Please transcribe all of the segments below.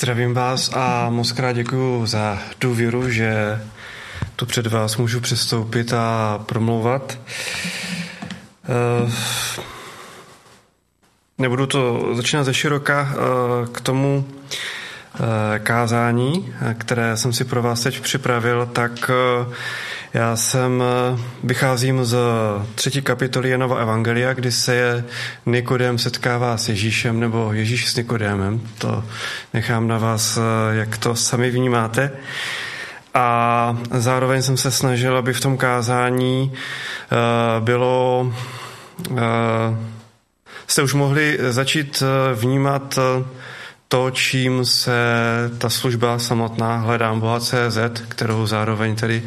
Zdravím vás a moc krát děkuji za důvěru, že tu před vás můžu přestoupit a promlouvat. Eh, nebudu to začínat ze široka eh, k tomu eh, kázání, které jsem si pro vás teď připravil, tak já jsem, vycházím z třetí kapitoly Janova Evangelia, kdy se je Nikodem setkává s Ježíšem nebo Ježíš s Nikodémem. To nechám na vás, jak to sami vnímáte. A zároveň jsem se snažil, aby v tom kázání bylo jste už mohli začít vnímat to, čím se ta služba samotná Hledám Boha CZ, kterou zároveň tedy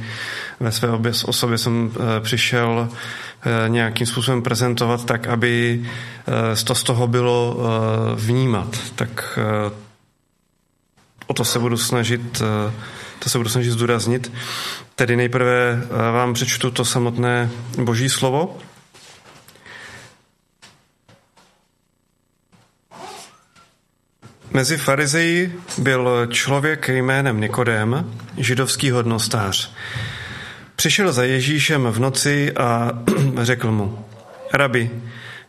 ve své osobě jsem eh, přišel eh, nějakým způsobem prezentovat tak, aby eh, to z toho bylo vnímat. Tak o to se budu snažit, to se budu snažit zdůraznit. Tedy nejprve vám přečtu to samotné boží slovo, Mezi farizeji byl člověk jménem Nikodém, židovský hodnostář. Přišel za Ježíšem v noci a řekl mu, Rabi,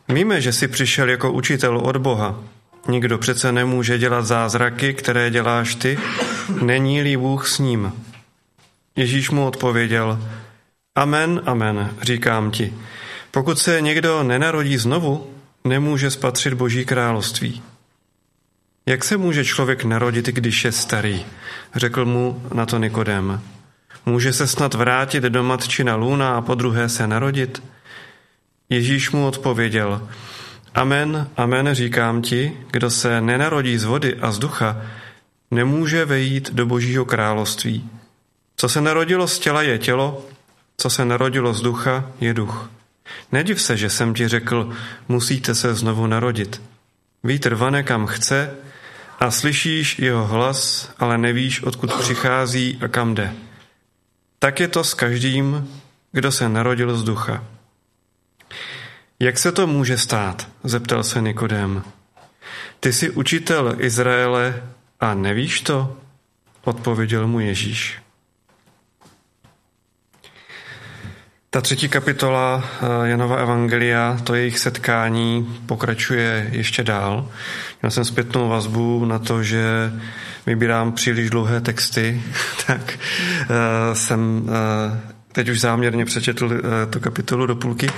víme, že jsi přišel jako učitel od Boha. Nikdo přece nemůže dělat zázraky, které děláš ty, není-li Bůh s ním. Ježíš mu odpověděl, Amen, amen, říkám ti. Pokud se někdo nenarodí znovu, nemůže spatřit Boží království. Jak se může člověk narodit, když je starý? Řekl mu na to Nikodem. Může se snad vrátit do matčina lůna a po druhé se narodit? Ježíš mu odpověděl. Amen, amen, říkám ti, kdo se nenarodí z vody a z ducha, nemůže vejít do božího království. Co se narodilo z těla je tělo, co se narodilo z ducha je duch. Nediv se, že jsem ti řekl, musíte se znovu narodit. Vítr vane kam chce a slyšíš jeho hlas, ale nevíš, odkud přichází a kam jde. Tak je to s každým, kdo se narodil z ducha. Jak se to může stát? zeptal se Nikodem. Ty jsi učitel Izraele a nevíš to? Odpověděl mu Ježíš. Ta třetí kapitola eh, Janova Evangelia, to jejich setkání, pokračuje ještě dál. Měl jsem zpětnou vazbu na to, že vybírám příliš dlouhé texty, tak uh, jsem uh, teď už záměrně přečetl tu kapitolu do půlky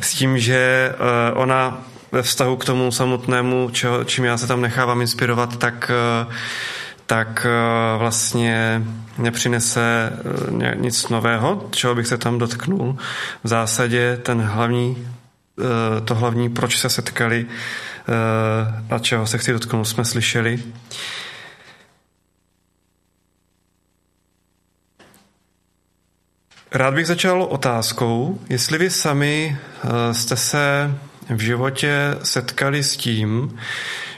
s tím, že ona ve vztahu k tomu samotnému, čím já se tam nechávám inspirovat, tak tak vlastně nepřinese nic nového, čeho bych se tam dotknul. V zásadě ten hlavní, to hlavní, proč se setkali, Eh, a čeho se chci dotknout, jsme slyšeli. Rád bych začal otázkou, jestli vy sami eh, jste se v životě setkali s tím,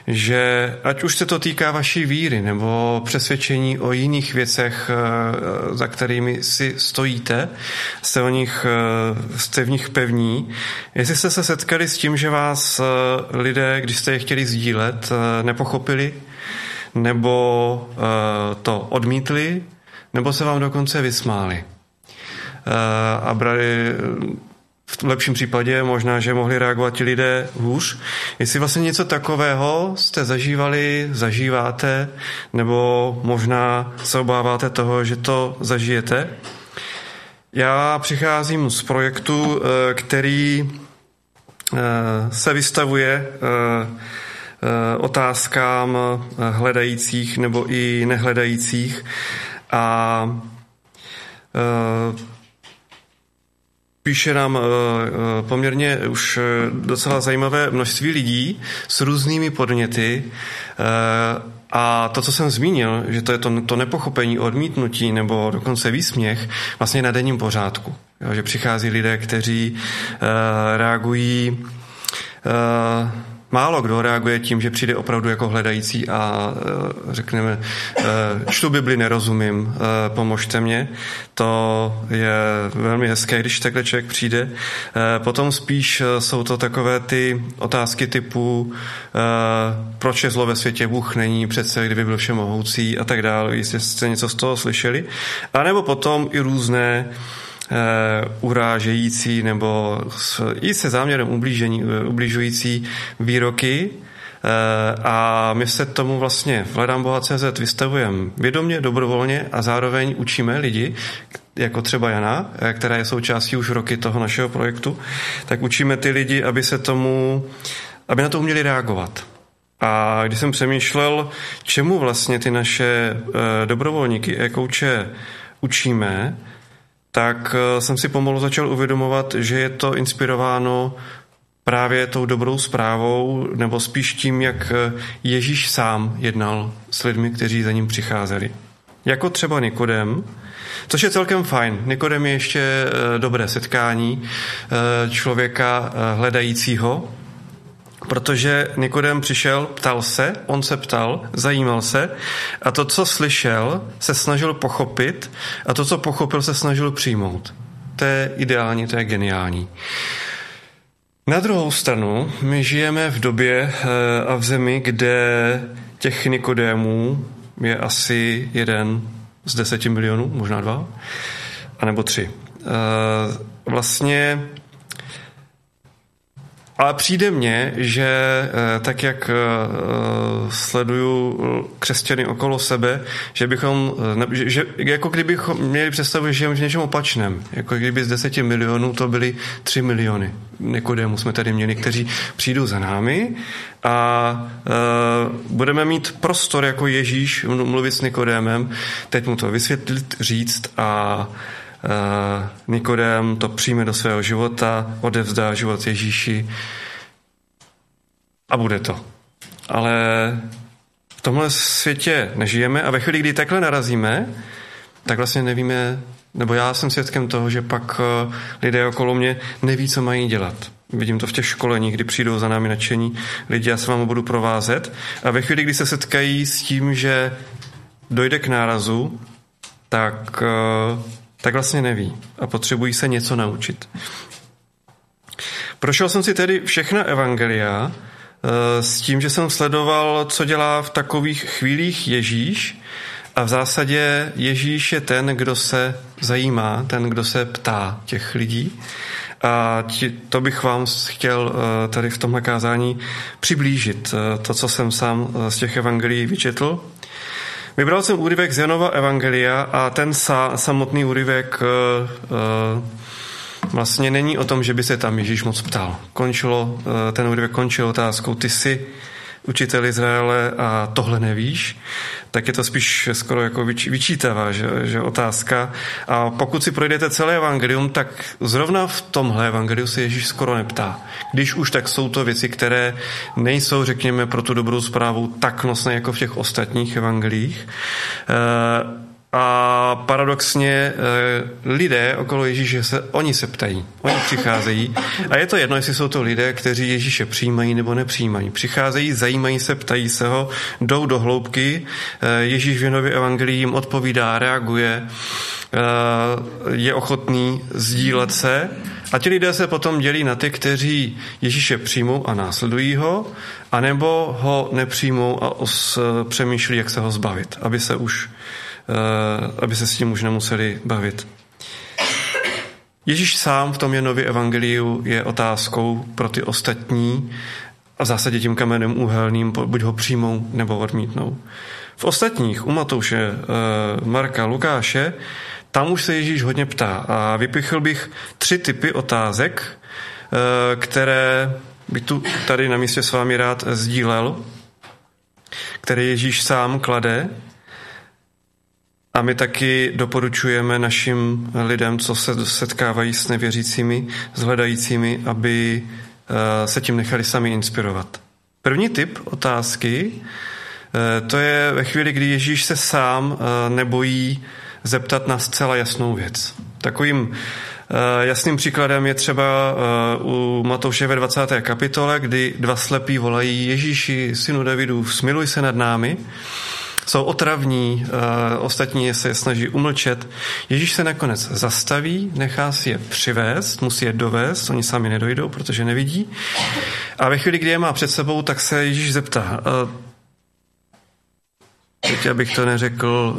že ať už se to týká vaší víry nebo přesvědčení o jiných věcech, eh, za kterými si stojíte, jste, o nich, eh, jste v nich pevní, jestli jste se setkali s tím, že vás eh, lidé, když jste je chtěli sdílet, nepochopili, nebo to odmítli, nebo se vám dokonce vysmáli a brali v lepším případě možná, že mohli reagovat ti lidé hůř. Jestli vlastně něco takového jste zažívali, zažíváte, nebo možná se obáváte toho, že to zažijete. Já přicházím z projektu, eh, který eh, se vystavuje eh, otázkám hledajících nebo i nehledajících a Píše nám eh, eh, poměrně už eh, docela zajímavé množství lidí s různými podněty a to, co jsem zmínil, že to je to, to nepochopení, odmítnutí nebo dokonce výsměch, vlastně na denním pořádku. že přichází lidé, kteří reagují Málo kdo reaguje tím, že přijde opravdu jako hledající a e, řekneme, e, čtu Bibli, nerozumím, e, pomožte mě. To je velmi hezké, když takhle člověk přijde. Potom spíš jsou to takové ty otázky typu proč je zlo ve světě, Bůh není přece, kdyby byl všemohoucí a tak dále, jestli jste něco z toho slyšeli. A nebo potom i různé urážející nebo s, i se záměrem ublížení, eh, ublížující výroky, eh, a my se tomu vlastně v Hledám Boha CZ vystavujeme vědomě, dobrovolně a zároveň učíme lidi, jako třeba Jana, která je součástí už roky toho našeho projektu, tak učíme ty lidi, aby se tomu, aby na to uměli reagovat. A když jsem přemýšlel, čemu vlastně ty naše dobrovolníky, e-kouče učíme, tak eh, jsem si pomalu začal uvědomovat, že je to inspirováno právě tou dobrou zprávou, nebo spíš tím, jak eh, Ježíš sám jednal s lidmi, kteří za ním přicházeli. Jako třeba Nikodem, což je celkem fajn. Nikodem je ještě eh, dobré setkání člověka hledajícího, protože Nikodem přišel, ptal se, on se ptal, zajímal se a to, co slyšel, se snažil pochopit a to, co pochopil, se snažil přijmout. To je ideální, to je geniální. Na druhou stranu, my žijeme v době eh, a v zemi, kde těch Nikodémů je asi jeden z deseti milionů, možná dva, anebo tři. Eh, vlastně ale přijde mně, že eh, tak, jak eh, sleduju křesťany okolo sebe, že bychom, eh, že, že jako kdybychom měli představu, že žijeme v něčem opačném. Jako kdyby z deseti milionů to byly tři miliony. Nikodému jsme tady měli, kteří přijdou za námi a uh, budeme mít prostor jako Ježíš mluvit s Nikodémem, teď mu to vysvětlit, říct a Eh, Nikodem to přijme do svého života, odevzdá život Ježíši a bude to. Ale v tomhle světě nežijeme a ve chvíli, kdy takhle narazíme, tak vlastně nevíme, nebo já jsem svědkem toho, že pak eh, lidé okolo mě neví, co mají dělat. Vidím to v těch školeních, kdy přijdou za námi nadšení lidi, já se vám budu provázet. A ve chvíli, kdy se setkají s tím, že dojde k nárazu, tak eh, tak vlastně neví a potřebují se něco naučit. Prošel jsem si tedy všechna evangelia eh, s tím, že jsem sledoval, co dělá v takových chvílích Ježíš a v zásadě Ježíš je ten, kdo se zajímá, ten, kdo se ptá těch lidí. A to bych vám chtěl eh, tady v tomhle kázání přiblížit, eh, to, co jsem sám z těch evangelií vyčetl. Vybral jsem úryvek z Janova Evangelia a ten sa, samotný úryvek uh, vlastně není o tom, že by se tam Ježíš moc ptal. Končilo, uh, ten úryvek končil otázkou, ty jsi učitel Izraele a tohle nevíš, tak je to spíš skoro jako vyčítavá že, že otázka. A pokud si projdete celé evangelium, tak zrovna v tomhle evangeliu se Ježíš skoro neptá. Když už, tak jsou to věci, které nejsou, řekněme, pro tu dobrou zprávu tak nosné jako v těch ostatních evangelích. E, a paradoxně eh, lidé okolo Ježíše se, oni se ptají, oni přicházejí. A je to jedno, jestli jsou to lidé, kteří Ježíše přijímají nebo nepřijímají. Přicházejí, zajímají se, ptají se ho, jdou do hloubky, eh, Ježíš v Janově evangelii jim odpovídá, reaguje, eh, je ochotný sdílet se. A ti lidé se potom dělí na ty, kteří Ježíše přijmou a následují ho, anebo ho nepřijmou a os, přemýšlí, jak se ho zbavit, aby se už aby se s tím už nemuseli bavit. Ježíš sám v tom Janově evangeliu je otázkou pro ty ostatní a v zásadě tím kamenem úhelným buď ho přijmou nebo odmítnou. V ostatních, u Matouše, eh, Marka, Lukáše, tam už se Ježíš hodně ptá a vypichl bych tři typy otázek, eh, které bych tu tady na místě s vámi rád sdílel, které Ježíš sám klade a my taky doporučujeme našim lidem, co se setkávají s nevěřícími, s hledajícími, aby eh, se tím nechali sami inspirovat. První typ otázky, eh, to je ve chvíli, kdy Ježíš se sám eh, nebojí zeptat na zcela jasnou věc. Takovým Jasným příkladem je třeba u Matouše ve 20. kapitole, kdy dva slepí volají Ježíši, synu Davidu, smiluj se nad námi jsou otravní, ostatní se je snaží umlčet. Ježíš se nakonec zastaví, nechá si je přivést, musí je dovést, oni sami nedojdou, protože nevidí. A ve chvíli, kdy je má před sebou, tak se Ježíš zeptá, teď abych to neřekl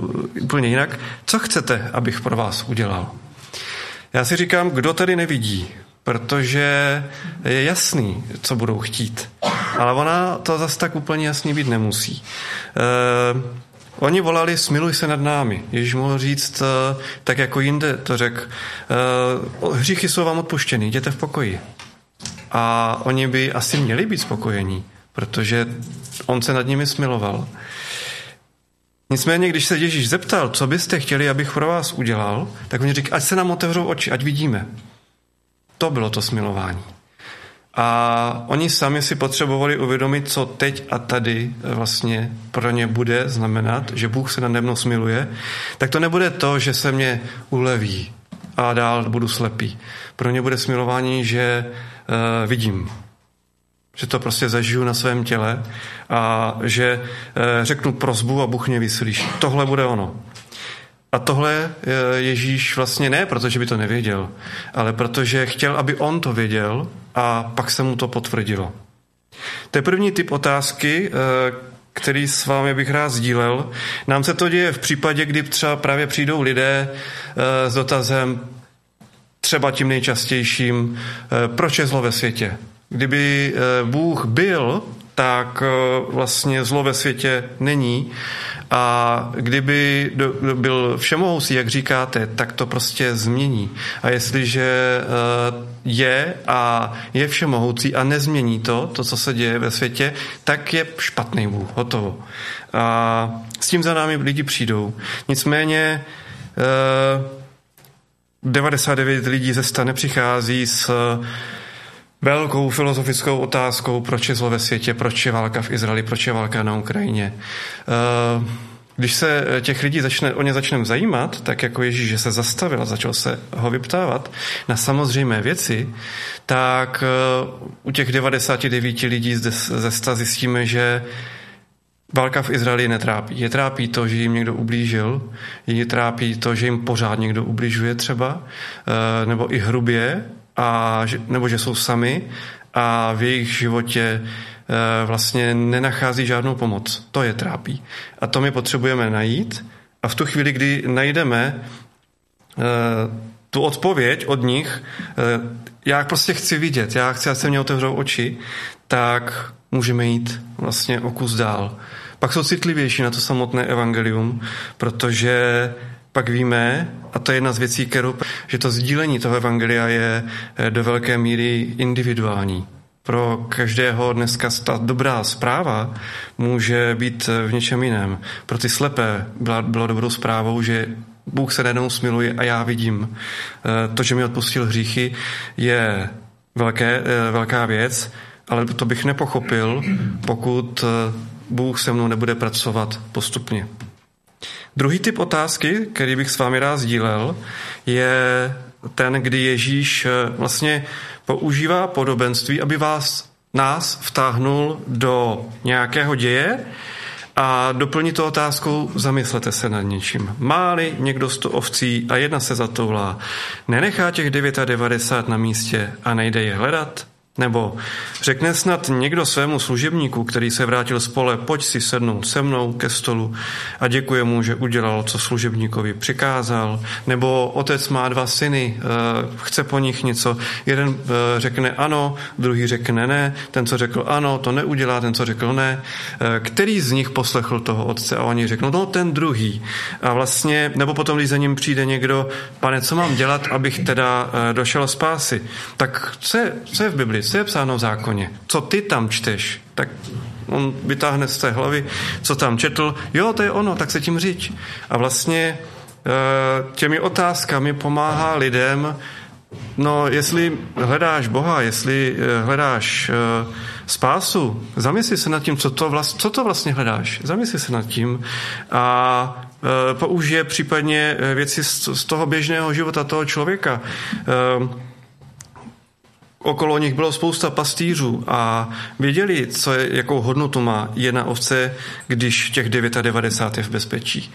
uh, úplně jinak, co chcete, abych pro vás udělal? Já si říkám, kdo tady nevidí, protože je jasný, co budou chtít. Ale ona to zase tak úplně jasný být nemusí. Uh, Oni volali, smiluj se nad námi. Ježíš mohl říct, uh, tak jako jinde to řekl, uh, hříchy jsou vám odpuštěny, jděte v pokoji. A oni by asi měli být spokojení, protože on se nad nimi smiloval. Nicméně, když se Ježíš zeptal, co byste chtěli, abych pro vás udělal, tak oni říkají, ať se nám otevřou oči, ať vidíme. To bylo to smilování. A oni sami si potřebovali uvědomit, co teď a tady vlastně pro ně bude znamenat, že Bůh se nade mnou smiluje, tak to nebude to, že se mě uleví a dál budu slepý. Pro ně bude smilování, že uh, vidím, že to prostě zažiju na svém těle a že eh, řeknu prozbu a Bůh mě vyslyší. Tohle bude ono. A tohle eh, Ježíš vlastně ne, protože by to nevěděl, ale protože chtěl, aby on to věděl a pak se mu to potvrdilo. To je první typ otázky, eh, který s vámi bych rád sdílel. Nám se to děje v případě, kdy třeba právě přijdou lidé s dotazem, třeba tím nejčastějším, proč je zlo ve světě? Kdyby eh, Bůh byl, tak eh, vlastně zlo ve světě není. A kdyby byl všemohoucí, jak říkáte, tak to prostě změní. A jestliže eh, je a je všemohoucí a nezmění to, to, co se děje ve světě, tak je špatný Bůh, hotovo. A s tím za námi lidi přijdou. Nicméně 99 lidí ze 100 nepřichází s velkou filozofickou otázkou, proč je zlo ve světě, proč je válka v Izraeli, proč je válka na Ukrajině. Eh, když se těch lidí začne, o ně začneme zajímat, tak jako Ježíš, že se zastavil a začal se ho vyptávat na samozřejmé věci, tak eh, u těch 99 lidí ze 100 zjistíme, že Válka v Izraeli netrápí. Je trápí to, že jim někdo ublížil, je trápí to, že jim pořád někdo ubližuje třeba, eh, nebo i hrubě, a, nebo že jsou sami a v jejich životě e, vlastně nenachází žádnou pomoc. To je trápí. A to my potřebujeme najít a v tu chvíli, kdy najdeme e, tu odpověď od nich, e, já prostě chci vidět, já chci, ať se mě otevřou oči, tak můžeme jít vlastně o kus dál. Pak jsou citlivější na to samotné evangelium, protože pak víme, a to je jedna z věcí, kterou, že to sdílení toho evangelia je eh, do velké míry individuální. Pro každého dneska ta dobrá zpráva může být eh, v něčem jiném. Pro ty slepé byla, bylo dobrou zprávou, že Bůh se najednou smiluje a já vidím. Eh, to, že mi odpustil hříchy, je velké, velká věc, ale to bych nepochopil, pokud Bůh se mnou nebude pracovat postupně. Druhý typ otázky, který bych s vámi rád sdílel, je ten, kdy Ježíš eh, vlastně používá podobenství, aby vás, nás vtáhnul do nějakého děje a doplní to otázkou, zamyslete se nad něčím. Máli někdo sto ovcí a jedna se zatoulá, nenechá těch 99 na místě a nejde je hledat? Nebo řekne snad někdo svému služebníku, který se vrátil z pole, pojď si sednout se mnou ke stolu a děkuje mu, že udělal, co služebníkovi přikázal. Nebo otec má dva syny, eh, chce po nich něco. Jeden eh, řekne ano, druhý řekne ne. Ten, co řekl ano, to neudělá, ten, co řekl ne. Eh, který z nich poslechl toho otce a oni řeknou, no ten druhý. A vlastně, nebo potom, když za ním přijde někdo, pane, co mám dělat, abych teda došel z pásy. Tak co je, co je v Bibli? Co je psáno v zákoně, co ty tam čteš, tak on vytáhne z té hlavy, co tam četl, jo, to je ono, tak se tím říč. A vlastně eh, těmi otázkami pomáhá lidem, no jestli hledáš Boha, jestli eh, hledáš eh, spásu, zamysli se nad tím, co to, vlast, co to vlastně hledáš. Zamysli se nad tím. A použije případně věci z toho běžného života toho člověka okolo nich bylo spousta pastýřů a věděli, co je, jakou hodnotu má jedna ovce, když těch 99 je v bezpečí.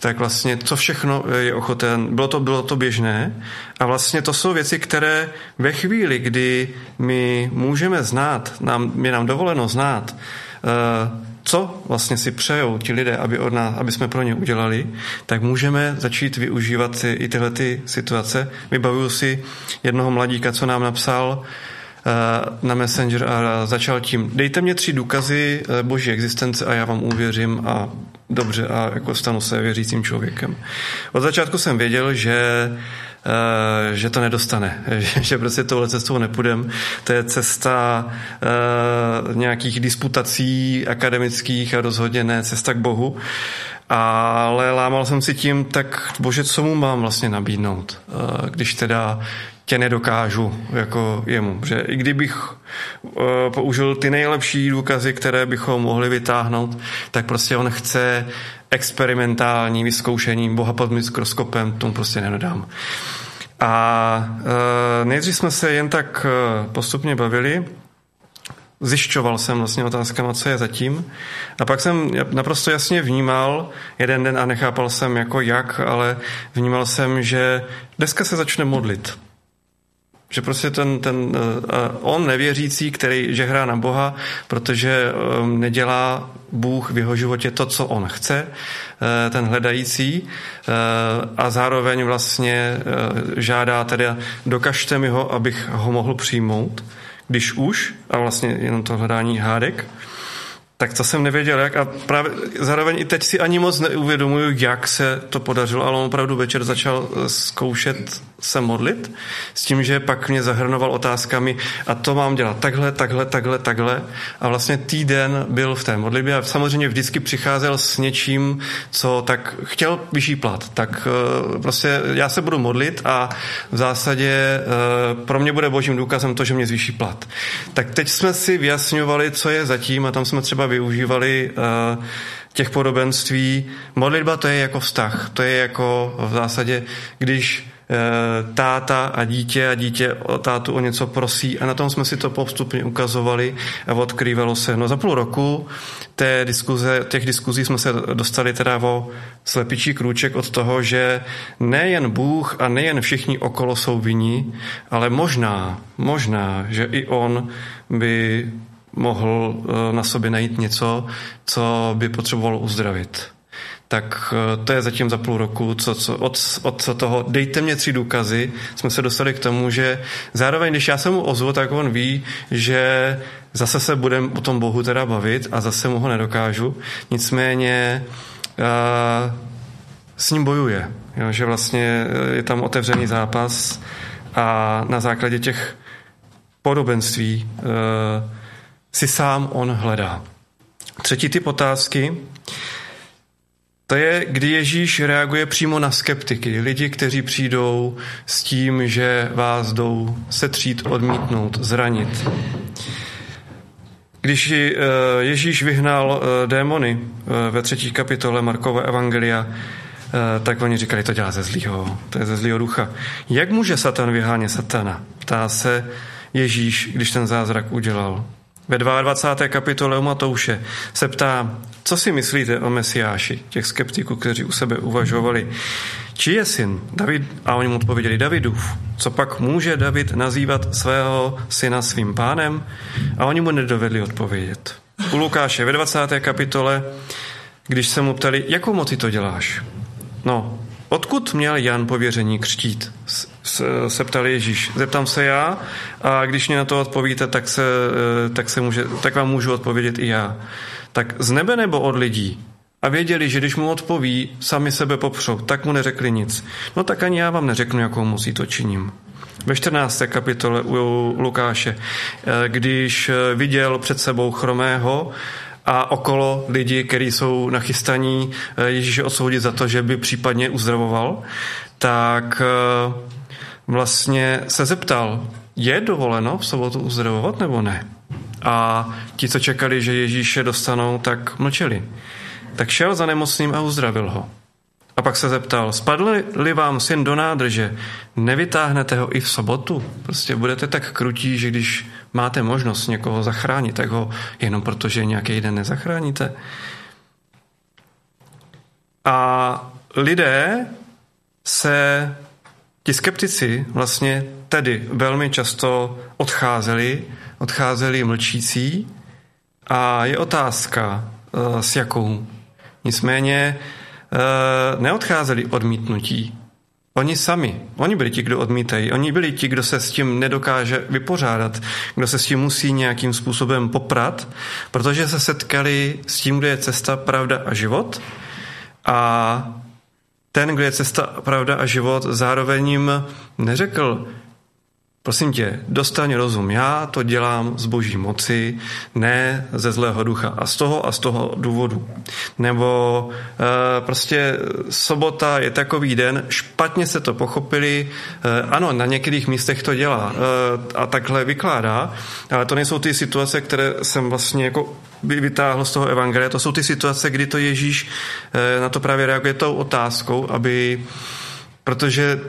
Tak vlastně to všechno je ochoten, bylo to, bylo to běžné a vlastně to jsou věci, které ve chvíli, kdy my můžeme znát, nám, je nám dovoleno znát, uh, co vlastně si přejou ti lidé, aby, od nás, aby jsme pro ně udělali, tak můžeme začít využívat i tyhle ty situace. Vybavuju si jednoho mladíka, co nám napsal eh, na Messenger a začal tím, dejte mě tři důkazy eh, boží existence a já vám uvěřím a dobře a jako stanu se věřícím člověkem. Od začátku jsem věděl, že že to nedostane, že prostě touhle cestou nepůjdem. To je cesta eh, nějakých disputací akademických a rozhodně ne cesta k Bohu. Ale lámal jsem si tím, tak bože, co mu mám vlastně nabídnout, eh, když teda tě nedokážu jako jemu. Že i kdybych použil ty nejlepší důkazy, které bychom mohli vytáhnout, tak prostě on chce experimentální vyzkoušení Boha pod mikroskopem, tomu prostě nenadám. A e, nejdřív jsme se jen tak e, postupně bavili, zjišťoval jsem vlastně otázkama, co je zatím. A pak jsem naprosto jasně vnímal jeden den a nechápal jsem jako jak, ale vnímal jsem, že dneska se začne modlit. Že prostě ten, ten uh, on nevěřící, který že hrá na Boha, protože um, nedělá Bůh v jeho životě to, co on chce, uh, ten hledající uh, a zároveň vlastně žádá teda dokažte mi ho, abych ho mohl přijmout, když už, a vlastně jenom to hledání hádek, tak to jsem nevěděl, jak a právě zároveň i teď si ani moc neuvědomuju, jak se to podařilo, ale on opravdu večer začal eh, zkoušet se modlit s tím, že pak mě zahrnoval otázkami a to mám dělat takhle, takhle, takhle, takhle a vlastně týden byl v té modlitbě a samozřejmě vždycky přicházel s něčím, co tak chtěl vyšší plat, tak eh, prostě já se budu modlit a v zásadě eh, pro mě bude božím důkazem to, že mě zvýší plat. Tak teď jsme si vyjasňovali, co je zatím a tam jsme třeba využívali uh, těch podobenství. Modlitba to je jako vztah, to je jako v zásadě, když uh, táta a dítě a dítě o tátu o něco prosí a na tom jsme si to postupně ukazovali a odkrývalo se. No za půl roku té diskuze, těch diskuzí jsme se dostali teda o slepičí krůček od toho, že nejen Bůh a nejen všichni okolo jsou viní, ale možná, možná, že i on by mohl eh, na sobě najít něco, co by potřeboval uzdravit. Tak eh, to je zatím za půl roku, co, co, od, od toho dejte mě tři důkazy, jsme se dostali k tomu, že zároveň, když já se mu ozvu, tak on ví, že zase se budeme o tom Bohu teda bavit a zase mu ho nedokážu. Nicméně uh, s ním bojuje, jo, že vlastně je tam otevřený zápas a na základě těch podobenství uh, si sám on hledá. Třetí typ otázky, to je, kdy Ježíš reaguje přímo na skeptiky, lidi, kteří přijdou s tím, že vás jdou setřít, odmítnout, zranit. Když eh, Ježíš vyhnal eh, démony eh, ve třetí kapitole Markova Evangelia, tak oni říkali, to dělá ze zlýho, to je ze zlýho ducha. Jak může Satan vyhánět Satana? Ptá se Ježíš, když ten zázrak udělal. Ve 22. kapitole u Matouše se ptá, co si myslíte o Mesiáši, těch skeptiků, kteří u sebe uvažovali, či je syn David? A oni mu odpověděli Davidův. Co pak může David nazývat svého syna svým pánem? A oni mu nedovedli odpovědět. U Lukáše ve 20. kapitole, když se mu ptali, jakou moci to děláš? No, odkud měl Jan pověření křtít? Se ptal Ježíš. Zeptám se já a když mě na to odpovíte, tak, se, eh, tak, se může, tak vám můžu odpovědět i já. Tak z nebe nebo od lidí? A věděli, že když mu odpoví, sami sebe popřou, tak mu neřekli nic. No tak ani já vám neřeknu, jakou musí to činím. Ve 14. kapitole u Lukáše, eh, když eh, viděl před sebou chromého a okolo lidi, kteří jsou nachystaní Ježíše odsoudit za to, že by případně uzdravoval, tak vlastně se zeptal, je dovoleno v sobotu uzdravovat nebo ne? A ti, co čekali, že Ježíše dostanou, tak mlčeli. Tak šel za nemocným a uzdravil ho. A pak se zeptal, spadl-li vám syn do nádrže, nevytáhnete ho i v sobotu? Prostě budete tak krutí, že když máte možnost někoho zachránit, tak ho jenom protože nějaký den nezachráníte. A lidé se, ti skeptici vlastně tedy velmi často odcházeli, odcházeli mlčící a je otázka, eh, s jakou. Nicméně Eh, neodcházeli odmítnutí. Oni sami, oni byli ti, kdo odmítají, oni byli ti, kdo se s tím nedokáže vypořádat, kdo se s tím musí nějakým způsobem poprat, protože se setkali s tím, kde je cesta, pravda a život a ten, kdo je cesta, pravda a život, zároveň jim neřekl, Prosím tě, dostaň rozum. Já to dělám z boží moci, ne ze zlého ducha. A z toho a z toho důvodu. Nebo e, prostě sobota je takový den, špatně se to pochopili, e, ano, na některých místech to dělá e, a takhle vykládá, ale to nejsou ty situace, které jsem vlastně jako vytáhl z toho evangelia, to jsou ty situace, kdy to Ježíš e, na to právě reaguje tou otázkou, aby protože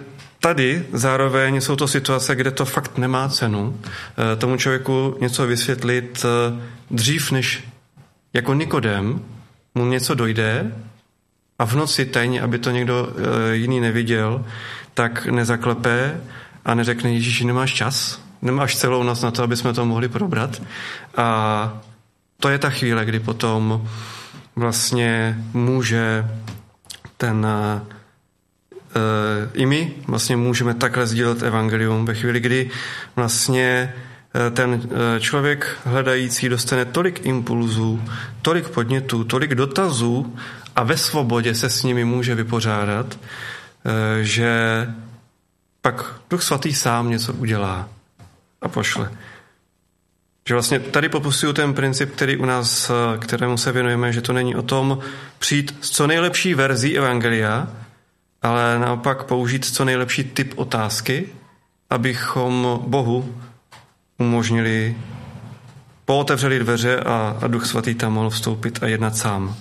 Tady zároveň jsou to situace, kde to fakt nemá cenu eh, tomu člověku něco vysvětlit eh, dřív, než jako Nikodem mu něco dojde a v noci tajně, aby to někdo eh, jiný neviděl, tak nezaklepe a neřekne Ježíši, nemáš čas? Nemáš celou noc na to, aby jsme to mohli probrat? A to je ta chvíle, kdy potom vlastně může ten i my vlastně můžeme takhle sdílet evangelium ve chvíli, kdy vlastně eh, ten eh, člověk hledající dostane tolik impulzů, tolik podnětů, tolik dotazů a ve svobodě se s nimi může vypořádat, eh, že pak Duch Svatý sám něco udělá a pošle. Že vlastně tady popustuju ten princip, který u nás, kterému se věnujeme, že to není o tom přijít s co nejlepší verzí Evangelia, ale naopak použít co nejlepší typ otázky, abychom Bohu umožnili, pootevřeli dveře a, a Duch Svatý tam mohl vstoupit a jednat sám.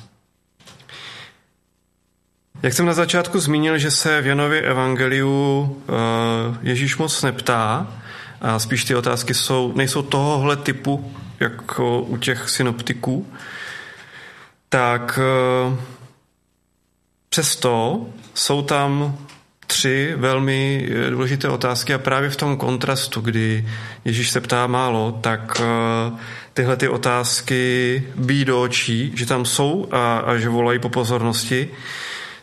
Jak jsem na začátku zmínil, že se v Janově evangeliu uh, Ježíš moc neptá, a spíš ty otázky jsou, nejsou tohohle typu, jako u těch synoptiků, tak uh, Přesto jsou tam tři velmi eh, důležité otázky a právě v tom kontrastu, kdy Ježíš se ptá málo, tak eh, tyhle ty otázky bíjí do očí, že tam jsou a, a že volají po pozornosti.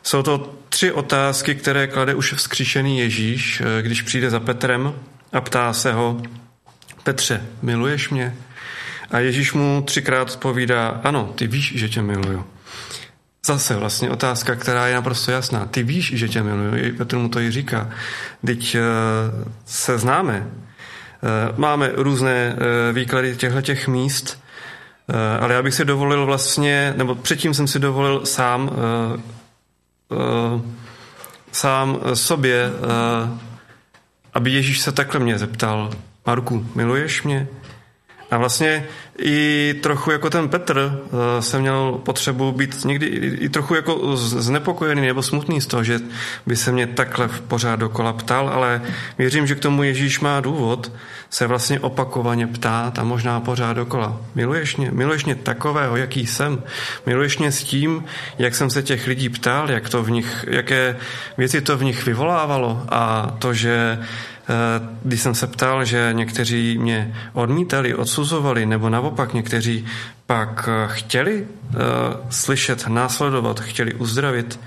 Jsou to tři otázky, které klade už vzkříšený Ježíš, eh, když přijde za Petrem a ptá se ho, Petře, miluješ mě? A Ježíš mu třikrát odpovídá, ano, ty víš, že tě miluju. Zase vlastně otázka, která je naprosto jasná. Ty víš, že tě miluju, Petr mu to i říká. Teď eh, se známe. Eh, máme různé eh, výklady těchto těch míst, ale já bych si dovolil vlastně, nebo předtím jsem si dovolil sám sám sobě, aby Ježíš se takhle mě zeptal, Marku, miluješ mě? A vlastně i trochu jako ten Petr eh, jsem měl potřebu být někdy i trochu jako znepokojený nebo smutný z toho, že by se mě takhle pořád dokola ptal, ale věřím, že k tomu Ježíš má důvod se vlastně opakovaně ptát a možná pořád dokola. Miluješ mě? Miluješ mě takového, jaký jsem? Miluješ mě s tím, jak jsem se těch lidí ptal, jak to v nich, jaké věci to v nich vyvolávalo a to, že když jsem se ptal, že někteří mě odmítali, odsuzovali, nebo naopak někteří pak eh, chtěli uh, slyšet, následovat, chtěli uzdravit,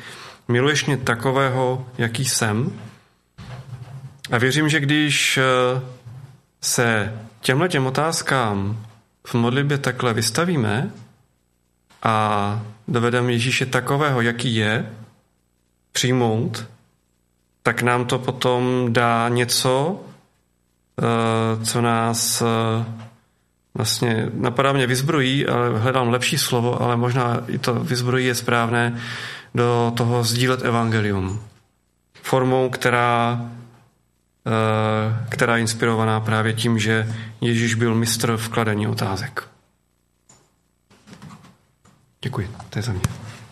miluješ mě takového, jaký jsem? A věřím, že když se těmhle těm otázkám v modlitbě takhle vystavíme a dovedeme Ježíše takového, jaký je, přijmout, tak nám to potom dá něco, eh, co nás eh, vlastně napadá mě vyzbrojí, ale hledám lepší slovo, ale možná i to vyzbrojí je správné, do toho sdílet evangelium. Formou, která, eh, která je inspirovaná právě tím, že Ježíš byl mistr v kladení otázek. Děkuji, to je za mě.